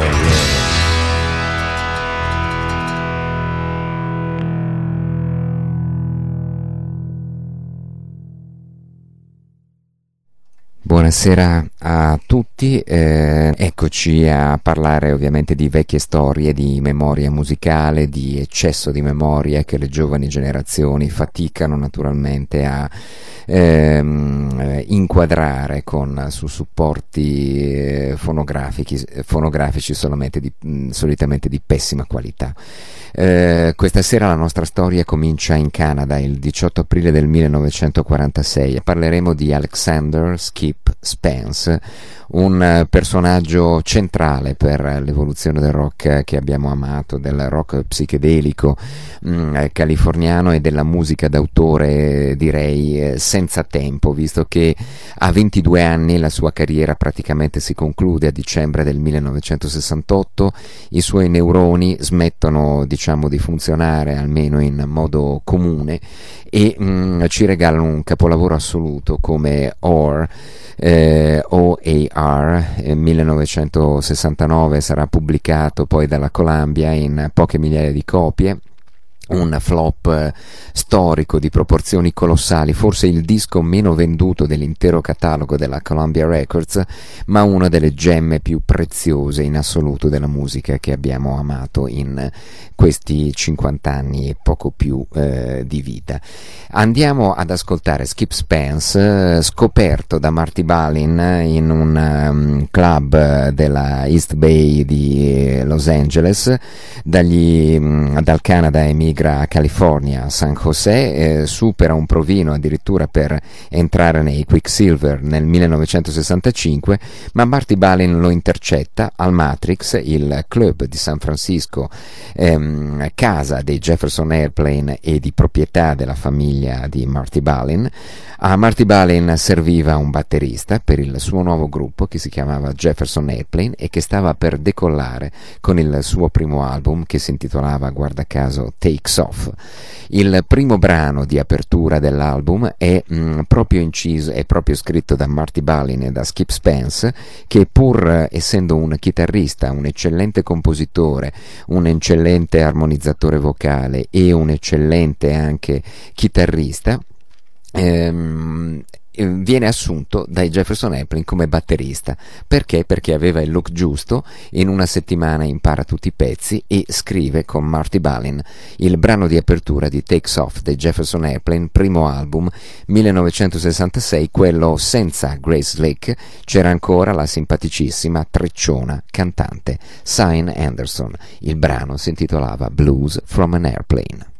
Oh, yeah. Buonasera a tutti, eh, eccoci a parlare ovviamente di vecchie storie, di memoria musicale, di eccesso di memoria che le giovani generazioni faticano naturalmente a ehm, inquadrare con, su supporti eh, fonografici solamente di, mh, solitamente di pessima qualità. Eh, questa sera la nostra storia comincia in Canada il 18 aprile del 1946 e parleremo di Alexander Skip Spence, un personaggio centrale per l'evoluzione del rock che abbiamo amato, del rock psichedelico mh, mm, californiano e della musica d'autore direi eh, senza tempo, visto che a 22 anni la sua carriera praticamente si conclude a dicembre del 1968, i suoi neuroni smettono diciamo di funzionare almeno in modo comune e mh, mm, ci regalano un capolavoro assoluto come Or eh, OAR eh, 1969 sarà pubblicato poi dalla Columbia in poche migliaia di copie un flop eh, storico di proporzioni colossali, forse il disco meno venduto dell'intero catalogo della Columbia Records, ma una delle gemme più preziose in assoluto della musica che abbiamo amato in questi 50 anni e poco più eh, di vita. Andiamo ad ascoltare Skip Spence, eh, scoperto da Marty Balin in un um, club della East Bay di Los Angeles, dagli, um, dal Canada emigra emigra a California, San José, eh, supera un provino addirittura per entrare nei Quicksilver nel 1965, ma Marty Balin lo intercetta al Matrix, il club di San Francisco, ehm, casa dei Jefferson Airplane e di proprietà della famiglia di Marty Balin. A Marty Balin serviva un batterista per il suo nuovo gruppo che si chiamava Jefferson Airplane e che stava per decollare con il suo primo album che si intitolava, guarda caso, Off. Il primo brano di apertura dell'album è mh, mm, proprio inciso, è proprio scritto da Marty Balin e da Skip Spence, che pur essendo un chitarrista, un eccellente compositore, un eccellente armonizzatore vocale e un eccellente anche chitarrista, ehm, viene assunto dai Jefferson Airplane come batterista. Perché? Perché aveva il look giusto, in una settimana impara tutti i pezzi e scrive con Marty Balin il brano di apertura di Takes Off dei Jefferson Airplane, primo album 1966, quello senza Grace Lake, c'era ancora la simpaticissima trecciona cantante Sign Anderson. Il brano si intitolava Blues from an Airplane.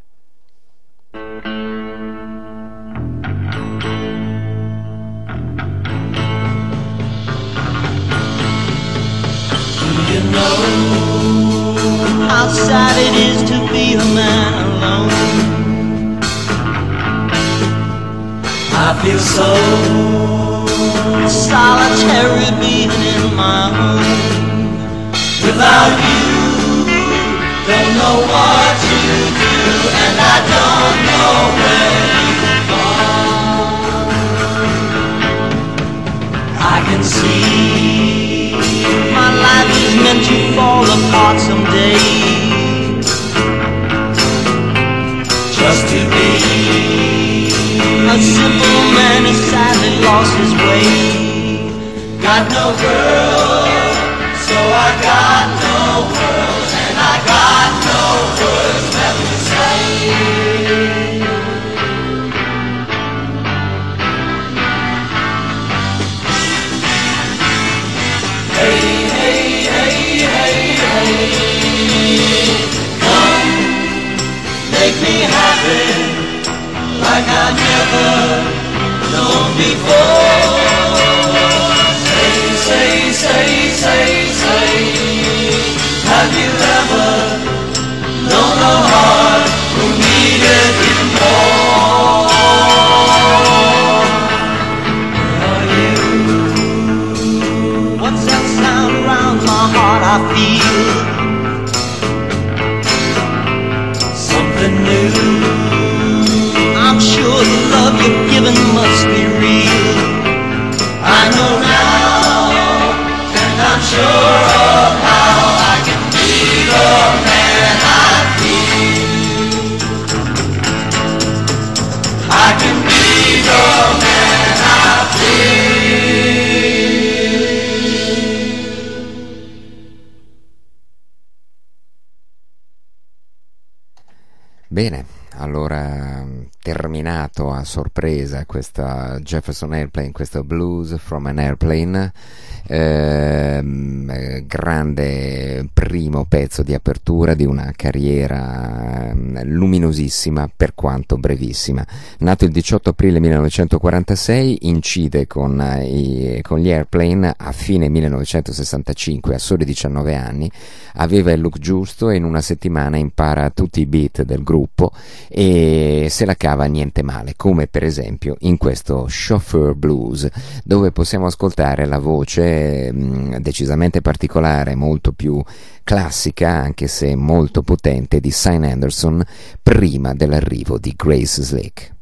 How sad it is to be a man alone? I feel so solitary being in my home. Without you, don't know what to do, and I don't know where you've gone. I can see meant to fall apart someday. Just to be a simple man who sadly lost his way. Got no girl, so I got never known before. Given must be real. I know now, and I'm sure of how I can be the man I feel. I can be the man I feel. Bene, allora terminato a sorpresa questa Jefferson Airplane, questo Blues from an Airplane, ehm, eh, grande primo pezzo di apertura di una carriera ehm, luminosissima per quanto brevissima. Nato il 18 aprile 1946, incide con, eh, i- con gli Airplane a fine 1965, a soli 19 anni, aveva il look giusto e in una settimana impara tutti i beat del gruppo e se la cava niente male, come per esempio in questo Chauffeur Blues, dove possiamo ascoltare la voce mh, decisamente particolare, molto più classica, anche se molto potente, di Cy Anderson prima dell'arrivo di Grace Slick.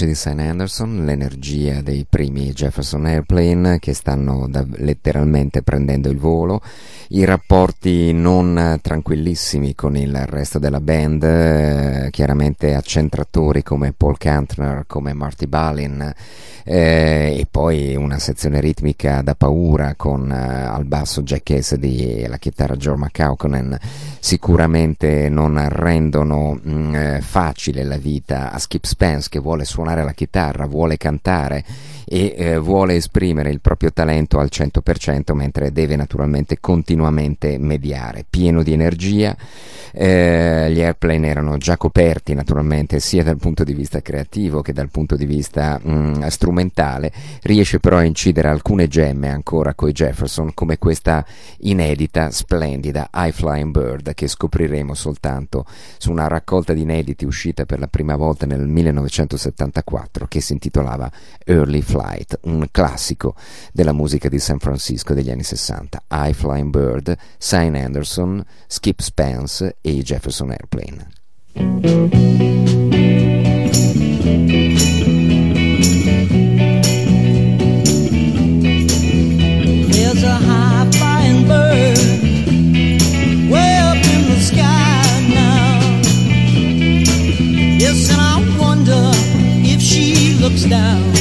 Voce di St. Anderson, l'energia dei primi Jefferson Airplane che stanno da, letteralmente prendendo il volo, i rapporti non tranquillissimi con il resto della band, eh, chiaramente accentratori come Paul Kantner, come Marty Balin, eh, e poi una sezione ritmica da paura con eh, al basso Jack Cassidy e la chitarra Joe McCauconen sicuramente non rendono mh, mm, eh, facile la vita a Skip Spence che vuole suonare la chitarra, vuole cantare e eh, vuole esprimere il proprio talento al 100% mentre deve naturalmente continuamente mediare, pieno di energia. Eh, gli airplane erano già coperti naturalmente sia dal punto di vista creativo che dal punto di vista mh, mm, strumentale, riesce però a incidere alcune gemme ancora coi Jefferson come questa inedita, splendida High Flying Bird che scopriremo soltanto su una raccolta di inediti uscita per la prima volta nel 1974 che si intitolava Early Flight. Un classico della musica di San Francisco degli anni 60. High Flying Bird, St. Anderson, Skip Spence e i Jefferson Airplane. Yes, and I looks down.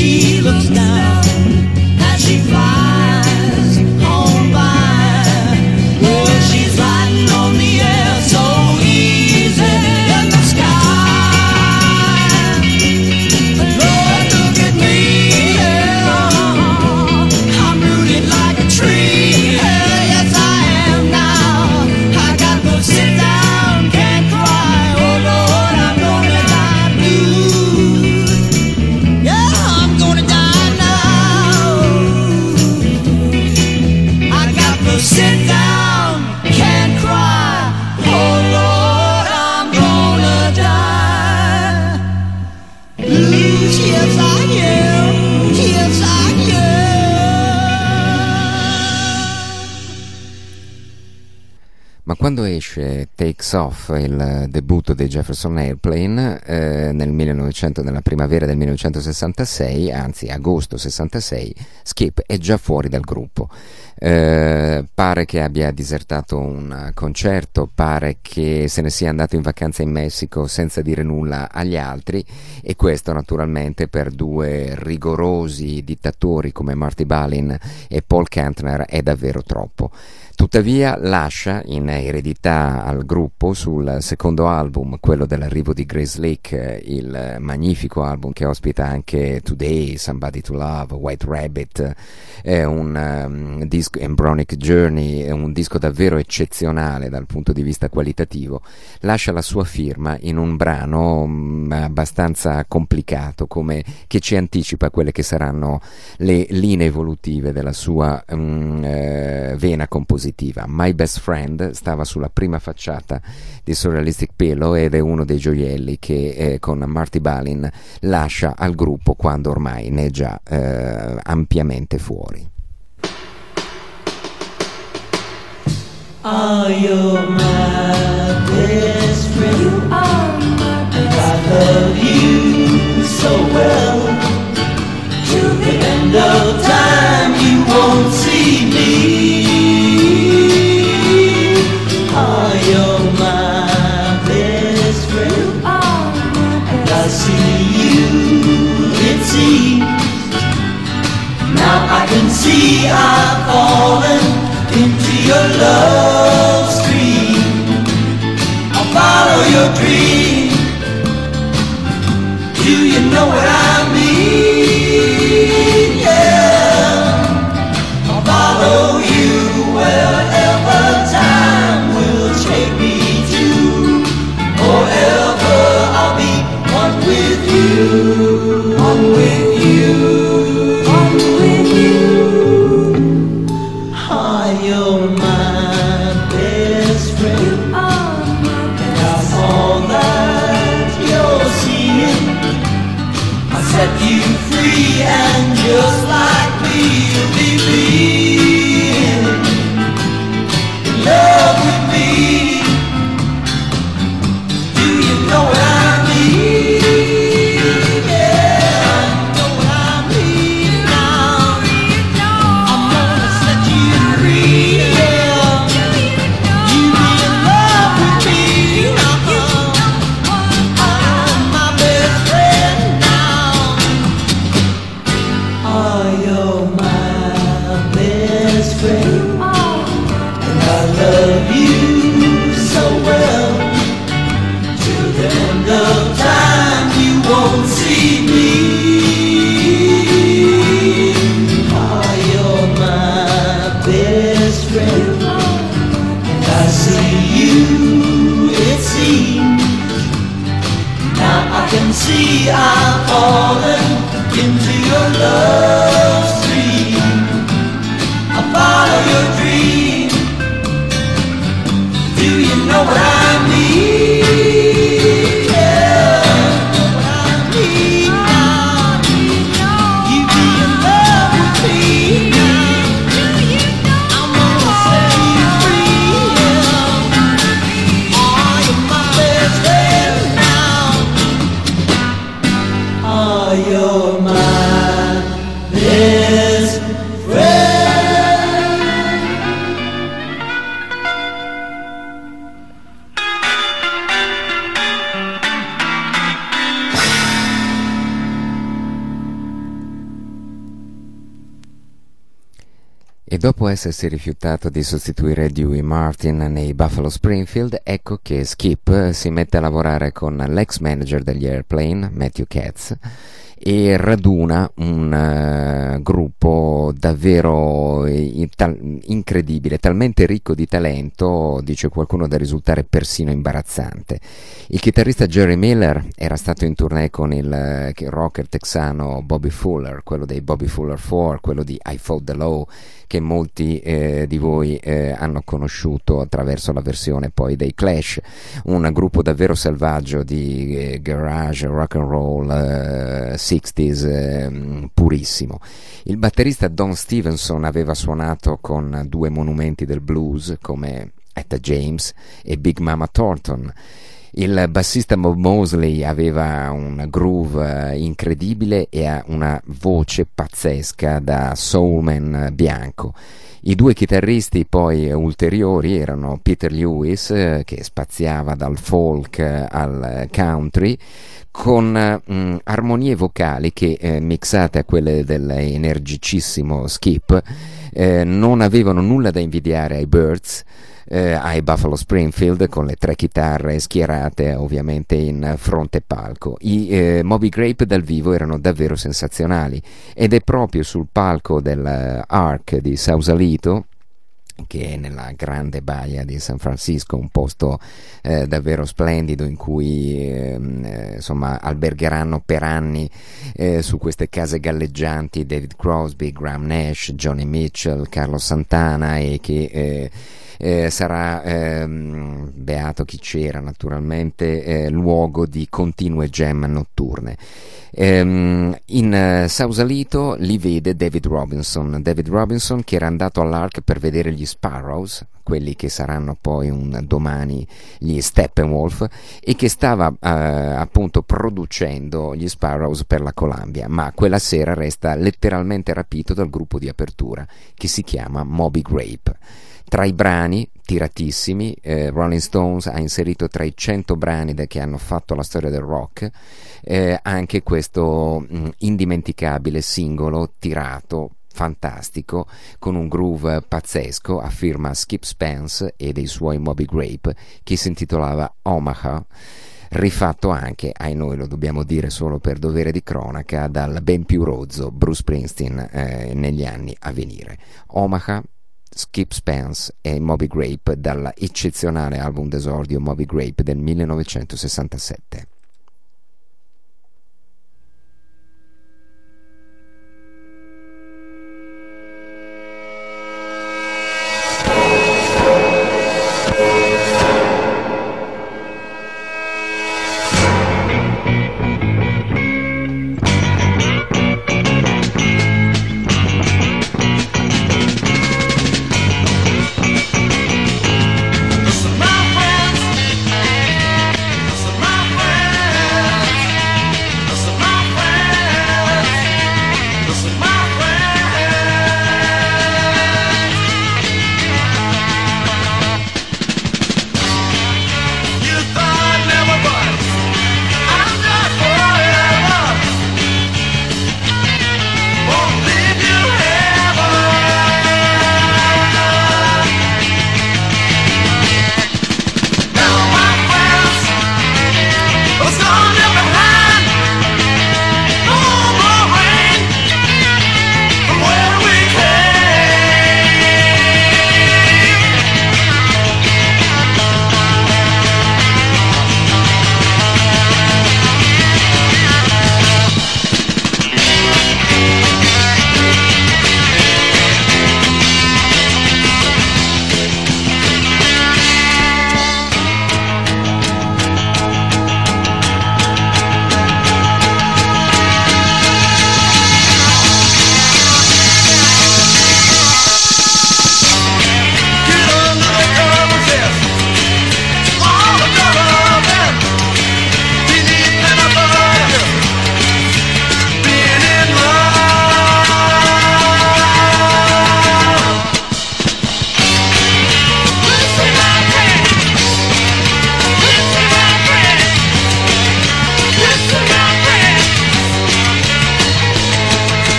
she Takes Off, il debutto dei Jefferson Airplane eh, nel 1900, nella primavera del 1966, anzi agosto 66, Skip è già fuori dal gruppo. Eh, pare che abbia disertato un concerto, pare che se ne sia andato in vacanza in Messico senza dire nulla agli altri e questo naturalmente per due rigorosi dittatori come Marty Balin e Paul Kantner è davvero troppo. Tuttavia lascia in eredità al gruppo sul secondo album, quello dell'arrivo di Grace Lake, il magnifico album che ospita anche Today, Somebody to Love, White Rabbit, è un um, disco, Embryonic Journey, è un disco davvero eccezionale dal punto di vista qualitativo, lascia la sua firma in un brano um, abbastanza complicato come, che ci anticipa quelle che saranno le linee evolutive della sua um, eh, vena compositiva positiva. My Best Friend stava sulla prima facciata di Surrealistic Pillow ed è uno dei gioielli che eh, con Marty Balin lascia al gruppo quando ormai ne è già eh, ampiamente fuori. Are you're my best friend. You are my best I love you so well. To the end of time, you won't see me. Are you're my best friend. You are my best I see you, it seems. Now I can see I've fallen into your love stream. I'll follow your dream. Do you know what I free and essersi rifiutato di sostituire Dewey Martin nei Buffalo Springfield, ecco che Skip si mette a lavorare con l'ex manager degli Airplane, Matthew Katz, e raduna un eh, gruppo davvero in- tal- incredibile, talmente ricco di talento, dice qualcuno, da risultare persino imbarazzante. Il chitarrista Jerry Miller era stato in tournée con il eh, rocker texano Bobby Fuller, quello dei Bobby Fuller 4, quello di I Fought the Law, che molti eh, di voi eh, hanno conosciuto attraverso la versione poi dei Clash, un gruppo davvero selvaggio di eh, garage, rock and roll, eh, 60s, eh, purissimo. Il batterista Don Stevenson aveva suonato con due monumenti del blues come Etta James e Big Mama Thornton. Il bassista Bob Mosley aveva un groove eh, incredibile e ha una voce pazzesca da soulman bianco. I due chitarristi poi ulteriori erano Peter Lewis, eh, che spaziava dal folk eh, al country, con mm, armonie vocali che, eh, mixate a quelle dell'energicissimo Skip, eh, non avevano nulla da invidiare ai Birds, eh, ai Buffalo Springfield con le tre chitarre schierate ovviamente in fronte palco. I eh, Moby Grape dal vivo erano davvero sensazionali ed è proprio sul palco dell'Arc di Sausalito che è nella grande baia di San Francisco, un posto eh, davvero splendido in cui ehm, eh, insomma albergheranno per anni eh, su queste case galleggianti David Crosby, Graham Nash, Johnny Mitchell, Carlos Santana e che eh, eh, sarà, ehm, beato chi c'era naturalmente, eh, luogo di continue jam notturne. Ehm, in uh, Sausalito li vede David Robinson, David Robinson che era andato all'Ark per vedere gli Sparrows, quelli che saranno poi un domani gli Steppenwolf e che stava uh, appunto producendo gli Sparrows per la Columbia, ma quella sera resta letteralmente rapito dal gruppo di apertura che si chiama Moby Grape. Tra i brani tiratissimi, eh, Rolling Stones ha inserito tra i 100 brani che hanno fatto la storia del rock eh, anche questo mh, indimenticabile singolo tirato fantastico con un groove pazzesco a firma Skip Spence e dei suoi Moby Grape che si intitolava Omaha rifatto anche, ai noi lo dobbiamo dire solo per dovere di cronaca, dal ben più rozzo Bruce Springsteen eh, negli anni a venire. Omaha Skip Spence e Moby Grape dalla eccezionale album d'esordio Moby Grape del 1967.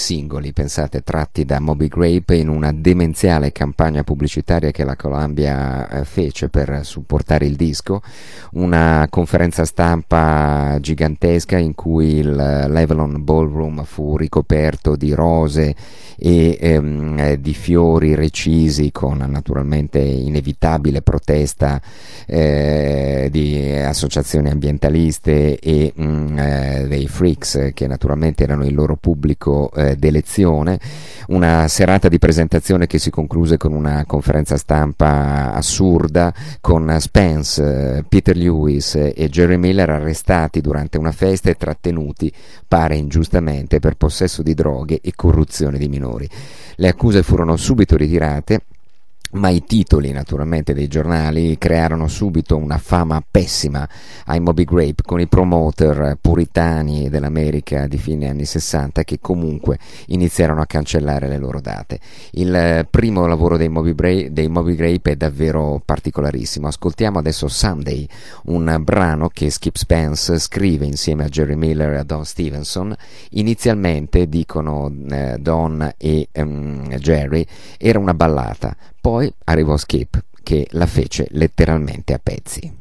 Singoli, pensate, tratti da Moby Grape in una demenziale campagna pubblicitaria che la Columbia eh, fece per supportare il disco, una conferenza stampa gigantesca in cui il Levelon Ballroom fu ricoperto di rose e ehm, eh, di fiori recisi con naturalmente inevitabile protesta eh, di associazioni ambientaliste e mh, mm, eh, dei freaks che naturalmente erano il loro pubblico eh, d'elezione, una serata di presentazione che si concluse con una conferenza stampa assurda con Spence, Peter Lewis e Jerry Miller arrestati durante una festa e trattenuti, pare ingiustamente, per possesso di droghe e corruzione di minori. Le accuse furono subito ritirate ma i titoli naturalmente dei giornali crearono subito una fama pessima ai Moby Grape con i promoter puritani dell'America di fine anni 60 che comunque iniziarono a cancellare le loro date. Il primo lavoro dei Moby, Bra- dei Moby Grape è davvero particolarissimo. Ascoltiamo adesso Sunday, un brano che Skip Spence scrive insieme a Jerry Miller e a Don Stevenson. Inizialmente, dicono eh, Don e um, Jerry, era una ballata poi arrivò Skip, che la fece letteralmente a pezzi.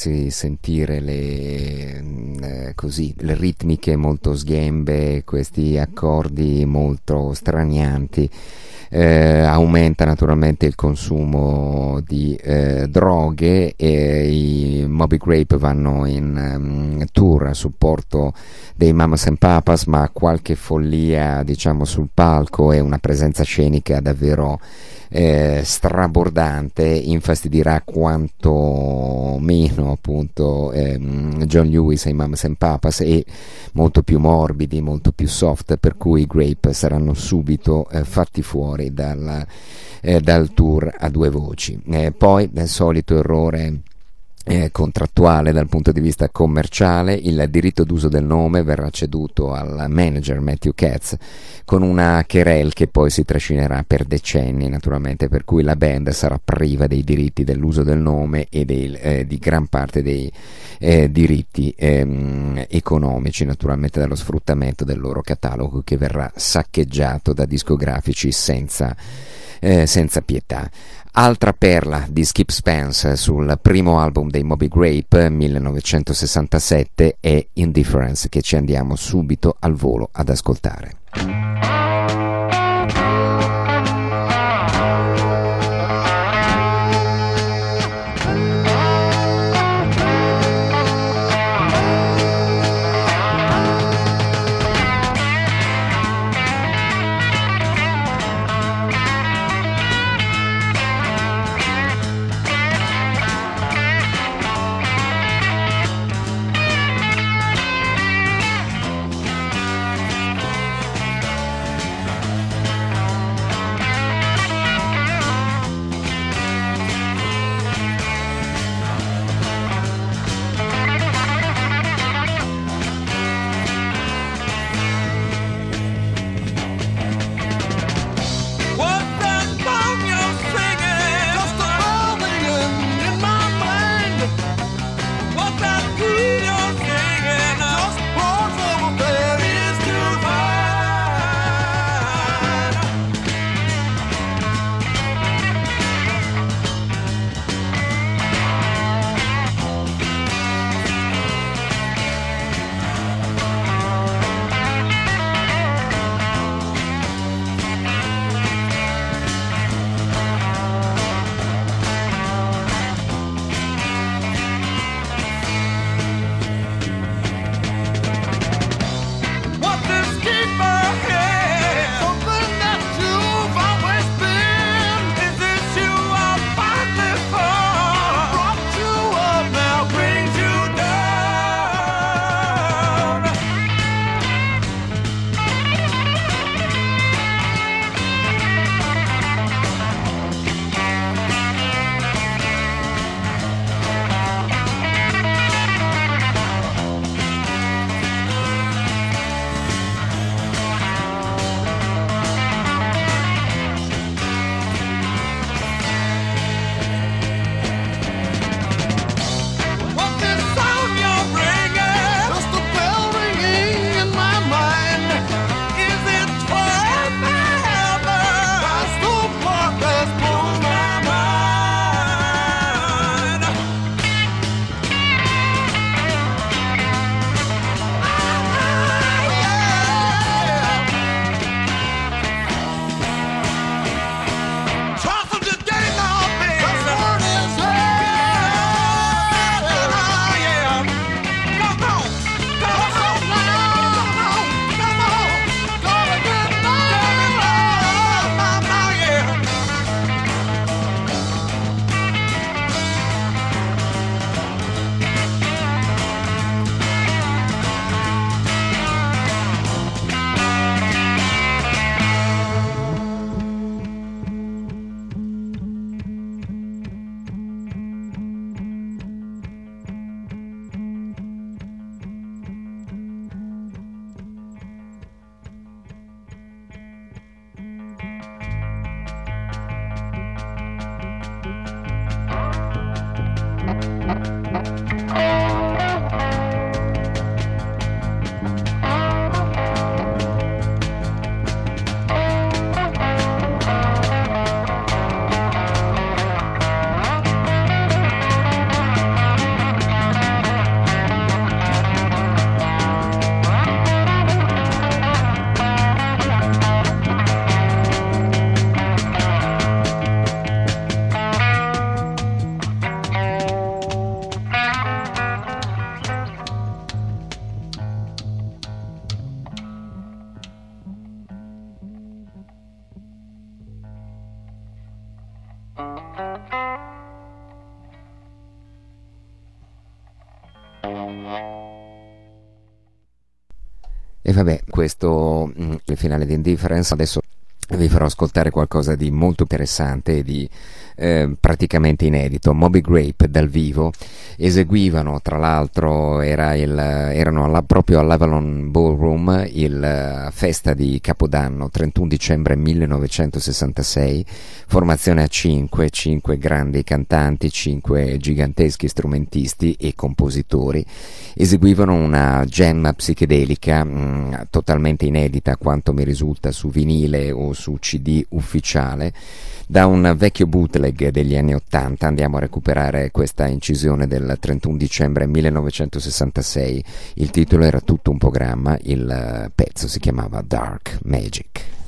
Farsi sentire le, mm, eh, così, le ritmiche molto sghembe, questi accordi molto stranianti. Eh, aumenta naturalmente il consumo di eh, droghe e i Moby Grape vanno in um, tour a supporto dei Mamas and Papas ma qualche follia diciamo sul palco e una presenza scenica davvero eh, strabordante infastidirà quanto meno appunto ehm, John Lewis e i Mamas and Papas e molto più morbidi, molto più soft per cui i Grape saranno subito eh, fatti fuori dal, eh, dal, tour a due voci. Eh, poi solito errore eh, contrattuale dal punto di vista commerciale, il diritto d'uso del nome verrà ceduto al manager Matthew Katz con una querel che poi si trascinerà per decenni naturalmente, per cui la band sarà priva dei diritti dell'uso del nome e dei, eh, di gran parte dei eh, diritti ehm, economici naturalmente dallo sfruttamento del loro catalogo che verrà saccheggiato da discografici senza, eh, senza pietà. Altra perla di Skip Spence sul primo album dei Moby Grape 1967 è Indifference che ci andiamo subito al volo ad ascoltare. Questo mm, il finale di Indifference. Adesso vi farò ascoltare qualcosa di molto interessante e di eh, praticamente inedito. Moby Grape dal vivo. Eseguivano, tra l'altro, era il, erano alla, proprio all'Avalon Ballroom, il uh, festa di Capodanno, 31 dicembre 1966, formazione a 5, 5 grandi cantanti, 5 giganteschi strumentisti e compositori, eseguivano una jam psichedelica mh, mm, totalmente inedita, quanto mi risulta, su vinile o su CD ufficiale. Da un vecchio bootleg degli anni 80 andiamo a recuperare questa incisione del 31 dicembre 1966. Il titolo era tutto un programma, il pezzo si chiamava Dark Magic.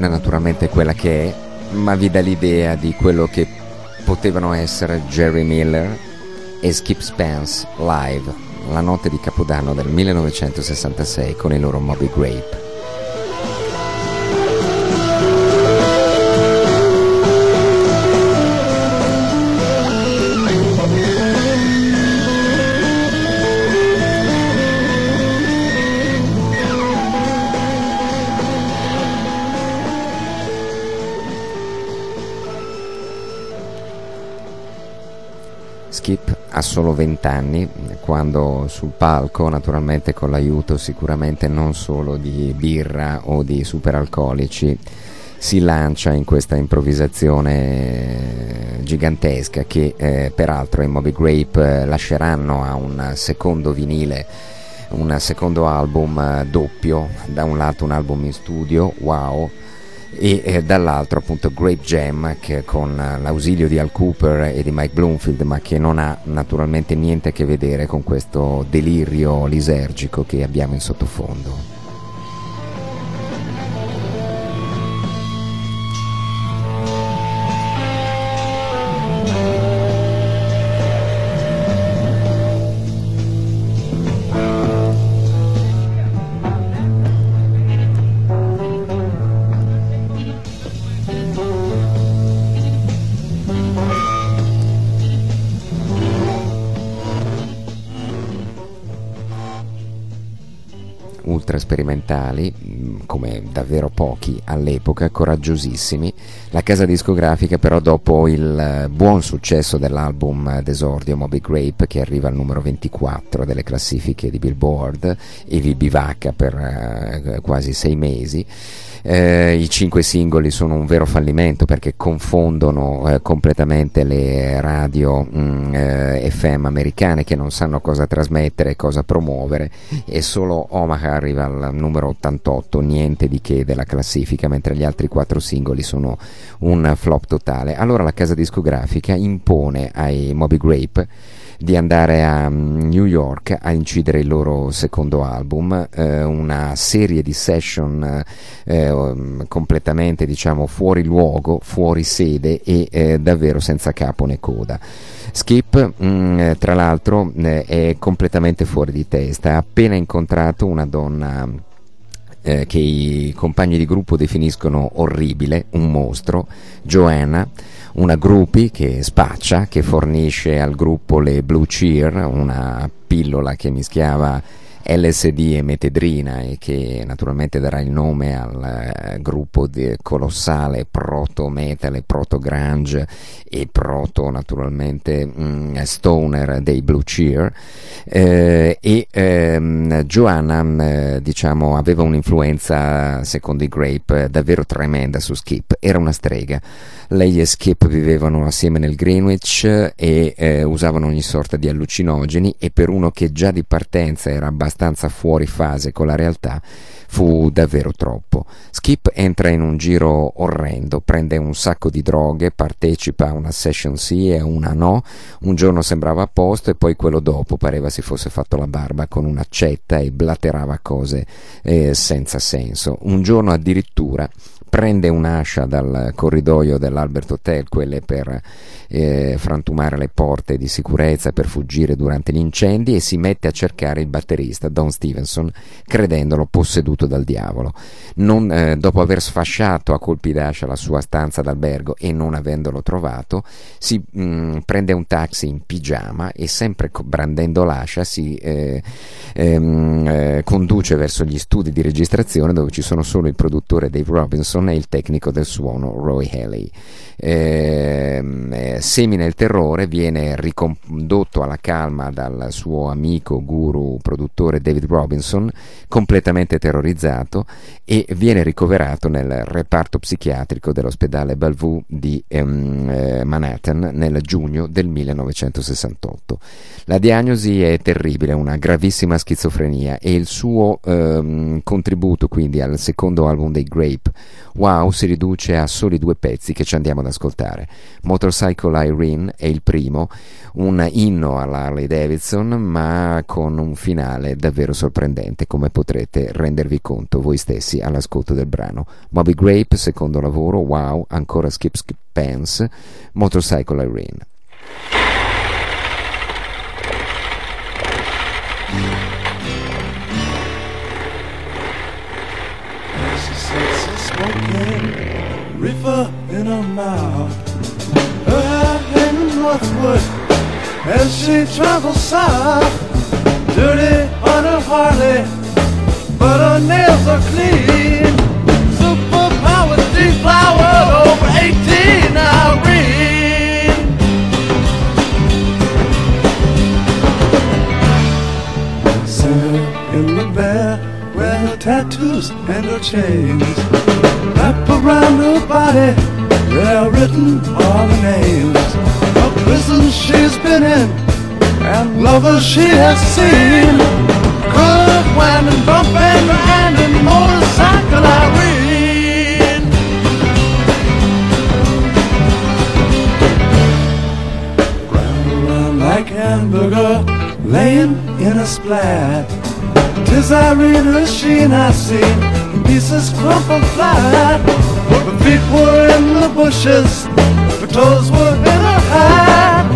Decisione naturalmente quella che è, ma vi dà l'idea di quello che potevano essere Jerry Miller e Skip Spence live la notte di Capodanno del 1966 con i loro Moby Grape. Solo 20 anni, quando sul palco, naturalmente con l'aiuto sicuramente non solo di birra o di superalcolici, si lancia in questa improvvisazione gigantesca che eh, peraltro i Moby Grape lasceranno a un secondo vinile un secondo album eh, doppio, da un lato un album in studio, wow, e eh, dall'altro appunto Great Jam che con l'ausilio di Al Cooper e di Mike Bloomfield ma che non ha naturalmente niente a che vedere con questo delirio lisergico che abbiamo in sottofondo. Sperimentali, come davvero pochi all'epoca, coraggiosissimi. La casa discografica però dopo il eh, buon successo dell'album d'esordio Moby Grape che arriva al numero 24 delle classifiche di Billboard e vi bivacca per eh, quasi sei mesi, eh, I cinque singoli sono un vero fallimento perché confondono eh, completamente le radio mh, mm, eh, FM americane che non sanno cosa trasmettere e cosa promuovere e solo Omaha arriva al numero 88, niente di che della classifica, mentre gli altri quattro singoli sono un flop totale. Allora la casa discografica impone ai Moby Grape di andare a mm, New York a incidere il loro secondo album, eh, una serie di session eh, um, completamente diciamo fuori luogo, fuori sede e eh, davvero senza capo né coda. Skip, mh, mm, tra l'altro, eh, è completamente fuori di testa, ha appena incontrato una donna eh, che i compagni di gruppo definiscono orribile, un mostro, Joanna una groupie che spaccia, che fornisce al gruppo le Blue Cheer, una pillola che mischiava LSD e metedrina e che naturalmente darà il nome al uh, gruppo colossale proto metal e proto grunge e proto naturalmente mh, mm, stoner dei Blue Cheer. Eh, e ehm, Joanna mm, diciamo aveva un'influenza secondo i Grape davvero tremenda su Skip. Era una strega. Lei e Skip vivevano assieme nel Greenwich e eh, usavano ogni sorta di allucinogeni e per uno che già di partenza era abbastanza fuori fase con la realtà fu davvero troppo. Skip entra in un giro orrendo, prende un sacco di droghe, partecipa a una session sì e una no, un giorno sembrava a posto e poi quello dopo pareva si fosse fatto la barba con un'accetta e blaterava cose eh, senza senso. Un giorno addirittura prende un'ascia dal corridoio dell'Albert Hotel, quelle per eh, frantumare le porte di sicurezza per fuggire durante gli incendi e si mette a cercare il batterista Don Stevenson credendolo posseduto dal diavolo. Non, eh, dopo aver sfasciato a colpi d'ascia la sua stanza d'albergo e non avendolo trovato, si mh, mm, prende un taxi in pigiama e sempre brandendo l'ascia si eh, ehm, eh, conduce verso gli studi di registrazione dove ci sono solo il produttore Dave Robinson e il tecnico del suono Roy Haley. Ehm, eh, semina il terrore, viene ricondotto alla calma dal suo amico guru produttore David Robinson, completamente terrorizzato, e viene ricoverato nel reparto psichiatrico dell'ospedale Bellevue di ehm, eh, Manhattan nel giugno del 1968. La diagnosi è terribile, una gravissima schizofrenia e il suo ehm, contributo quindi al secondo album dei Grape, Wow, si riduce a soli due pezzi che ci andiamo ad ascoltare. Motorcycle Irene è il primo, un inno all'Harley Davidson, ma con un finale davvero sorprendente, come potrete rendervi conto voi stessi all'ascolto del brano. Moby Grape, secondo lavoro, wow, ancora Skip Skip Pants, Motorcycle Irene. River in her mouth. Her heading northward as she travels south. Dirty on her Harley, but her nails are clean. Superpowered, deflowered, over 18 Irene. Send in the her tattoos and her chains. Wrap around her body, there written all the names of prisons she's been in and lovers she has seen. Good winding, bumping, grinding, motorcycle Irene. Ground around like hamburger, laying in a splat. Her sheen I seen pieces crumpled flat. Her feet were in the bushes, her toes were in her hat.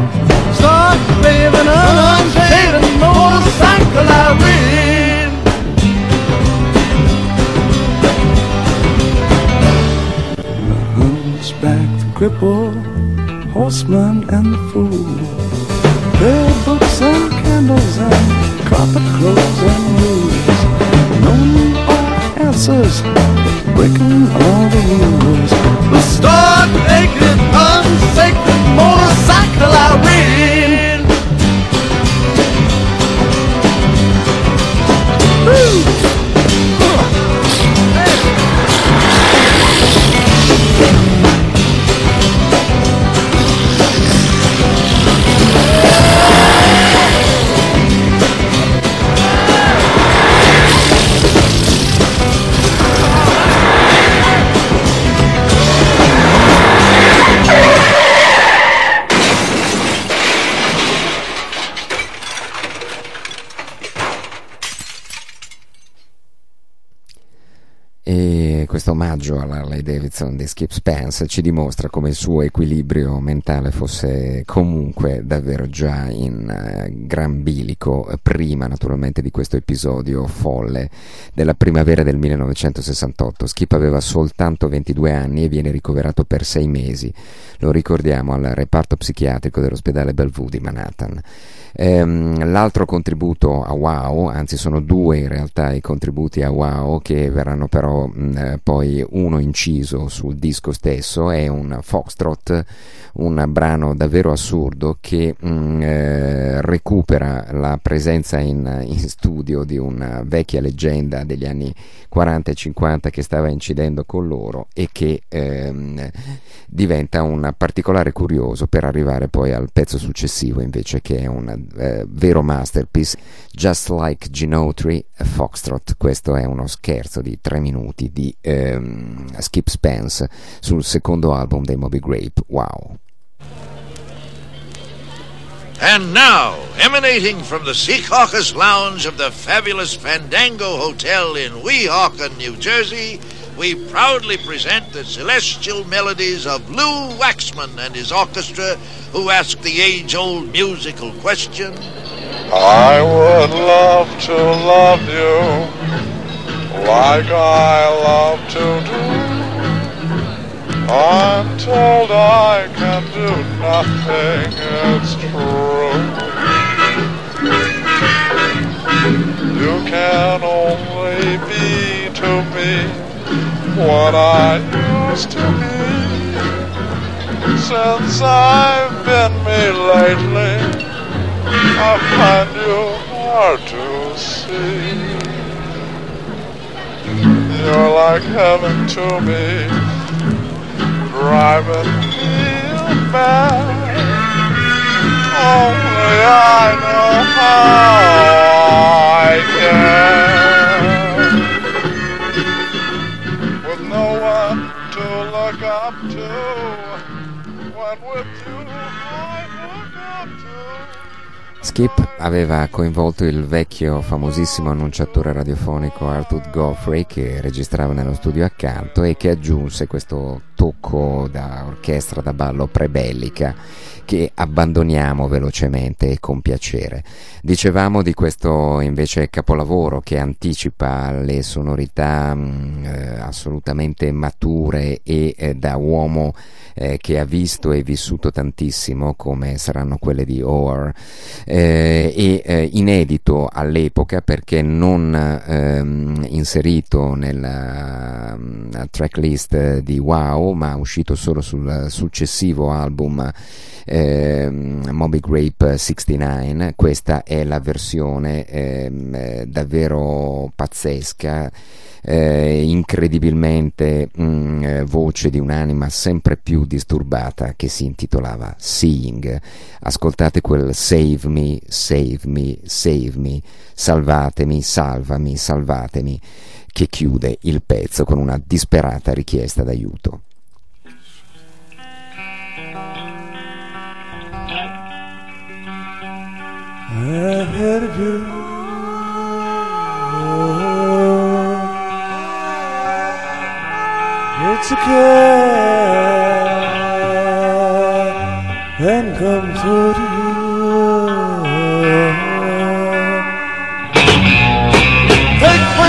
Start waving an unshaven motorcycle Irene. The hunchback, the cripple, horseman, and the fool. Their books and candles and carpet clothes and rules. No answers, breaking all the rules. The start naked, unsacred motorcycle I ran. Woo! Omaggio all'Harley Davidson di Skip Spence ci dimostra come il suo equilibrio mentale fosse comunque davvero già in eh, gran bilico, eh, prima naturalmente di questo episodio folle della primavera del 1968. Skip aveva soltanto 22 anni e viene ricoverato per sei mesi, lo ricordiamo al reparto psichiatrico dell'ospedale Bellevue di Manhattan. Ehm, l'altro contributo a Wow, anzi sono due in realtà i contributi a Wow che verranno però mh, eh, uno inciso sul disco stesso, è un foxtrot, un brano davvero assurdo che mh, eh, recupera la presenza in, in studio di una vecchia leggenda degli anni 40 e 50 che stava incidendo con loro e che ehm, diventa un particolare curioso per arrivare poi al pezzo successivo invece che è un eh, vero masterpiece Just Like Ginotri Foxtrot. Questo è uno scherzo di tre minuti di ehm, Mm, Skip Spence sul secondo album dei Moby Grape. Wow. And now, emanating from the Seahawkers Lounge of the fabulous Fandango Hotel in Weehawken, New Jersey, we proudly present the celestial melodies of Lou Waxman and his orchestra, who ask the age old musical question I would love to love you like I love to do. I'm told I can do nothing, it's true. You can only be to me what I used to be. Since I've been me lately, I find you hard to see. You're like heaven to me, driving me mad. Only I know how I can. Skip aveva coinvolto il vecchio famosissimo annunciatore radiofonico Arthur Goffrey che registrava nello studio accanto e che aggiunse questo tocco da orchestra da ballo prebellica che abbandoniamo velocemente e con piacere. Dicevamo di questo invece capolavoro che anticipa le sonorità mh, eh, assolutamente mature e eh, da uomo eh, che ha visto e vissuto tantissimo come saranno quelle di Orr eh, e eh, inedito all'epoca perché non ehm, inserito nella mm, tracklist di Wow ma uscito solo sul successivo album ehm, Moby Grape 69 questa è la versione ehm, eh, davvero pazzesca eh, incredibilmente mh, eh, voce di un'anima sempre più disturbata che si intitolava Seeing. Ascoltate quel Save me, save me, save me, salvatemi, salvami, salvatemi, che chiude il pezzo con una disperata richiesta d'aiuto. It's a cat and come toward you.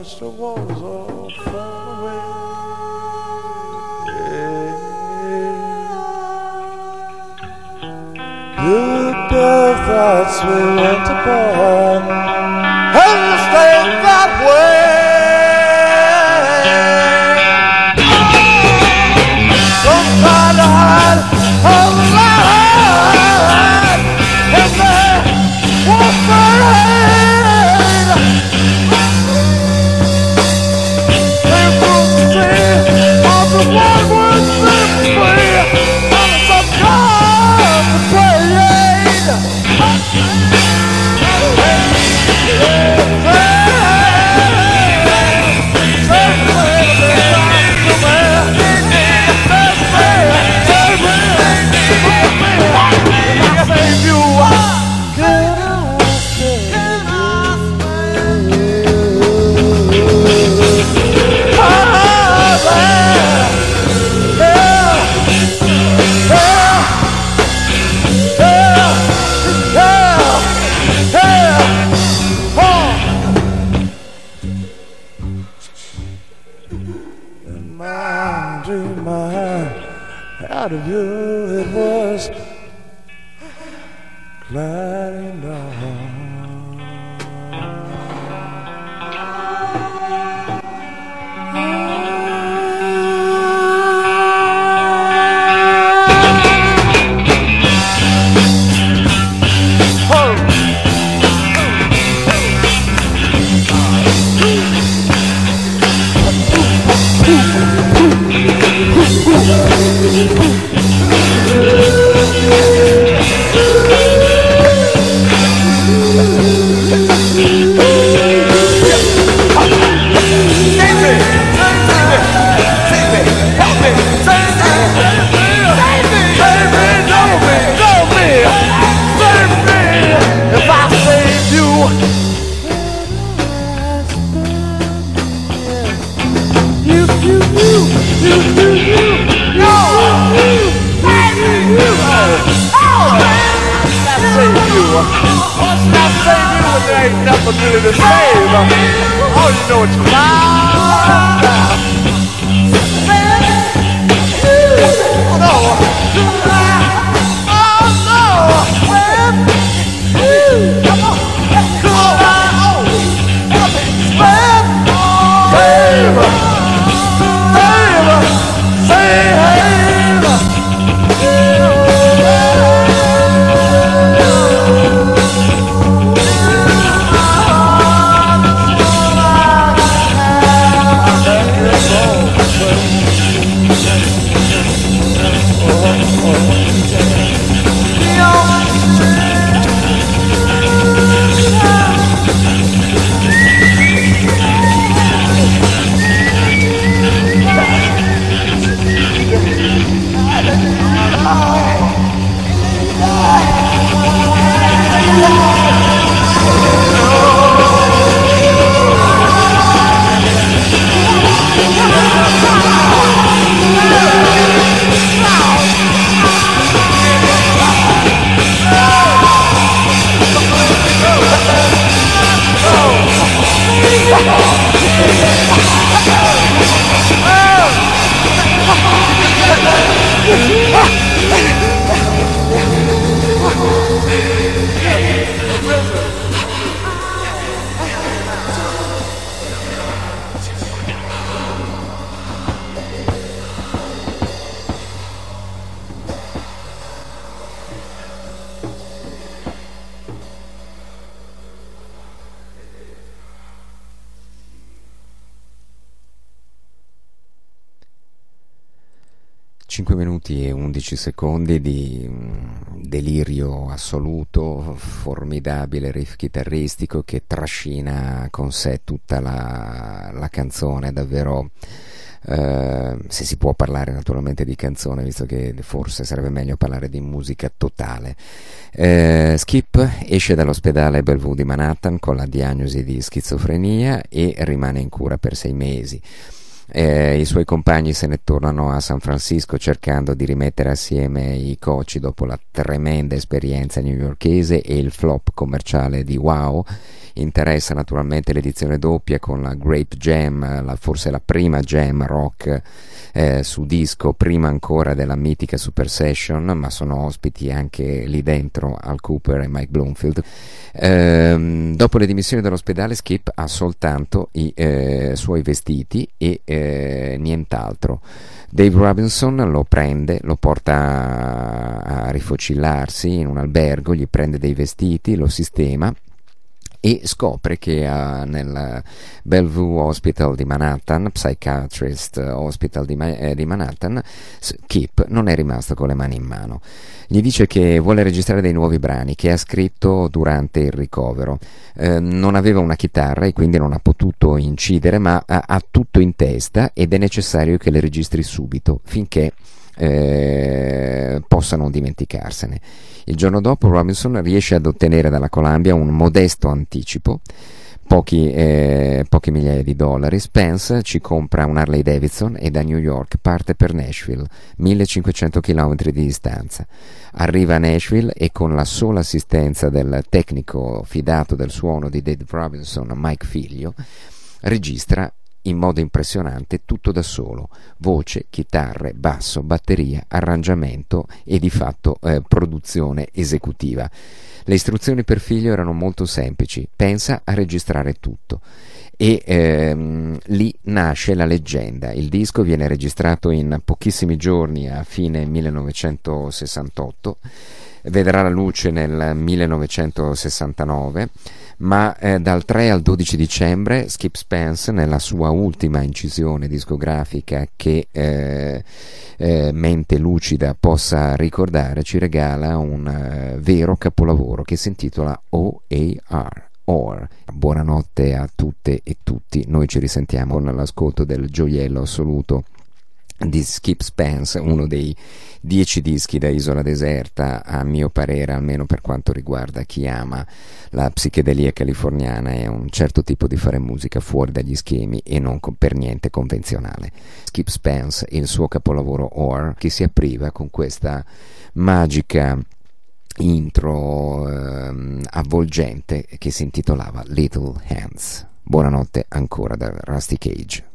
the walls all fall away. Yeah. Your death thoughts we went upon 15 secondi di mm, delirio assoluto, formidabile riff chitarristico che trascina con sé tutta la, la canzone, davvero. Eh, se si può parlare naturalmente di canzone, visto che forse sarebbe meglio parlare di musica totale. Eh, Skip esce dall'ospedale Bellevue di Manhattan con la diagnosi di schizofrenia e rimane in cura per sei mesi. Eh, I suoi compagni se ne tornano a San Francisco cercando di rimettere assieme i coci dopo la tremenda esperienza newyorkese e il flop commerciale di Wow interessa naturalmente l'edizione doppia con la Grape Jam, la, forse la prima jam rock eh, su disco, prima ancora della mitica Super Session, ma sono ospiti anche lì dentro Al Cooper e Mike Bloomfield. Ehm, dopo le dimissioni dall'ospedale, Skip ha soltanto i eh, suoi vestiti e eh, nient'altro. Dave Robinson lo prende, lo porta a rifocillarsi in un albergo, gli prende dei vestiti, lo sistema e scopre che uh, nel Bellevue Hospital di Manhattan, Psychiatrist Hospital di, eh, di, Manhattan, Kip non è rimasto con le mani in mano. Gli dice che vuole registrare dei nuovi brani che ha scritto durante il ricovero. Eh, non aveva una chitarra e quindi non ha potuto incidere, ma ha, ha tutto in testa ed è necessario che le registri subito finché eh, possa non dimenticarsene. Il giorno dopo Robinson riesce ad ottenere dalla Columbia un modesto anticipo, pochi, eh, poche migliaia di dollari. Spence ci compra un Harley Davidson e da New York parte per Nashville, 1500 km di distanza. Arriva a Nashville e con la sola assistenza del tecnico fidato del suono di Dave Robinson, Mike Figlio, registra in modo impressionante tutto da solo, voce, chitarre, basso, batteria, arrangiamento e di fatto eh, produzione esecutiva. Le istruzioni per figlio erano molto semplici, pensa a registrare tutto e ehm, lì nasce la leggenda. Il disco viene registrato in pochissimi giorni a fine 1968, vedrà la luce nel 1969 ma eh, dal 3 al 12 dicembre Skip Spence nella sua ultima incisione discografica che eh, eh, mente lucida possa ricordare ci regala un eh, vero capolavoro che si intitola OAR Or. Buonanotte a tutte e tutti, noi ci risentiamo con l'ascolto del gioiello assoluto di Skip Spence, uno dei dieci dischi da Isola Deserta, a mio parere, almeno per quanto riguarda chi ama la psichedelia californiana e un certo tipo di fare musica fuori dagli schemi e non per niente convenzionale. Skip Spence, il suo capolavoro Or, che si apriva con questa magica intro ehm, avvolgente che si intitolava Little Hands. Buonanotte ancora da Rusty Cage.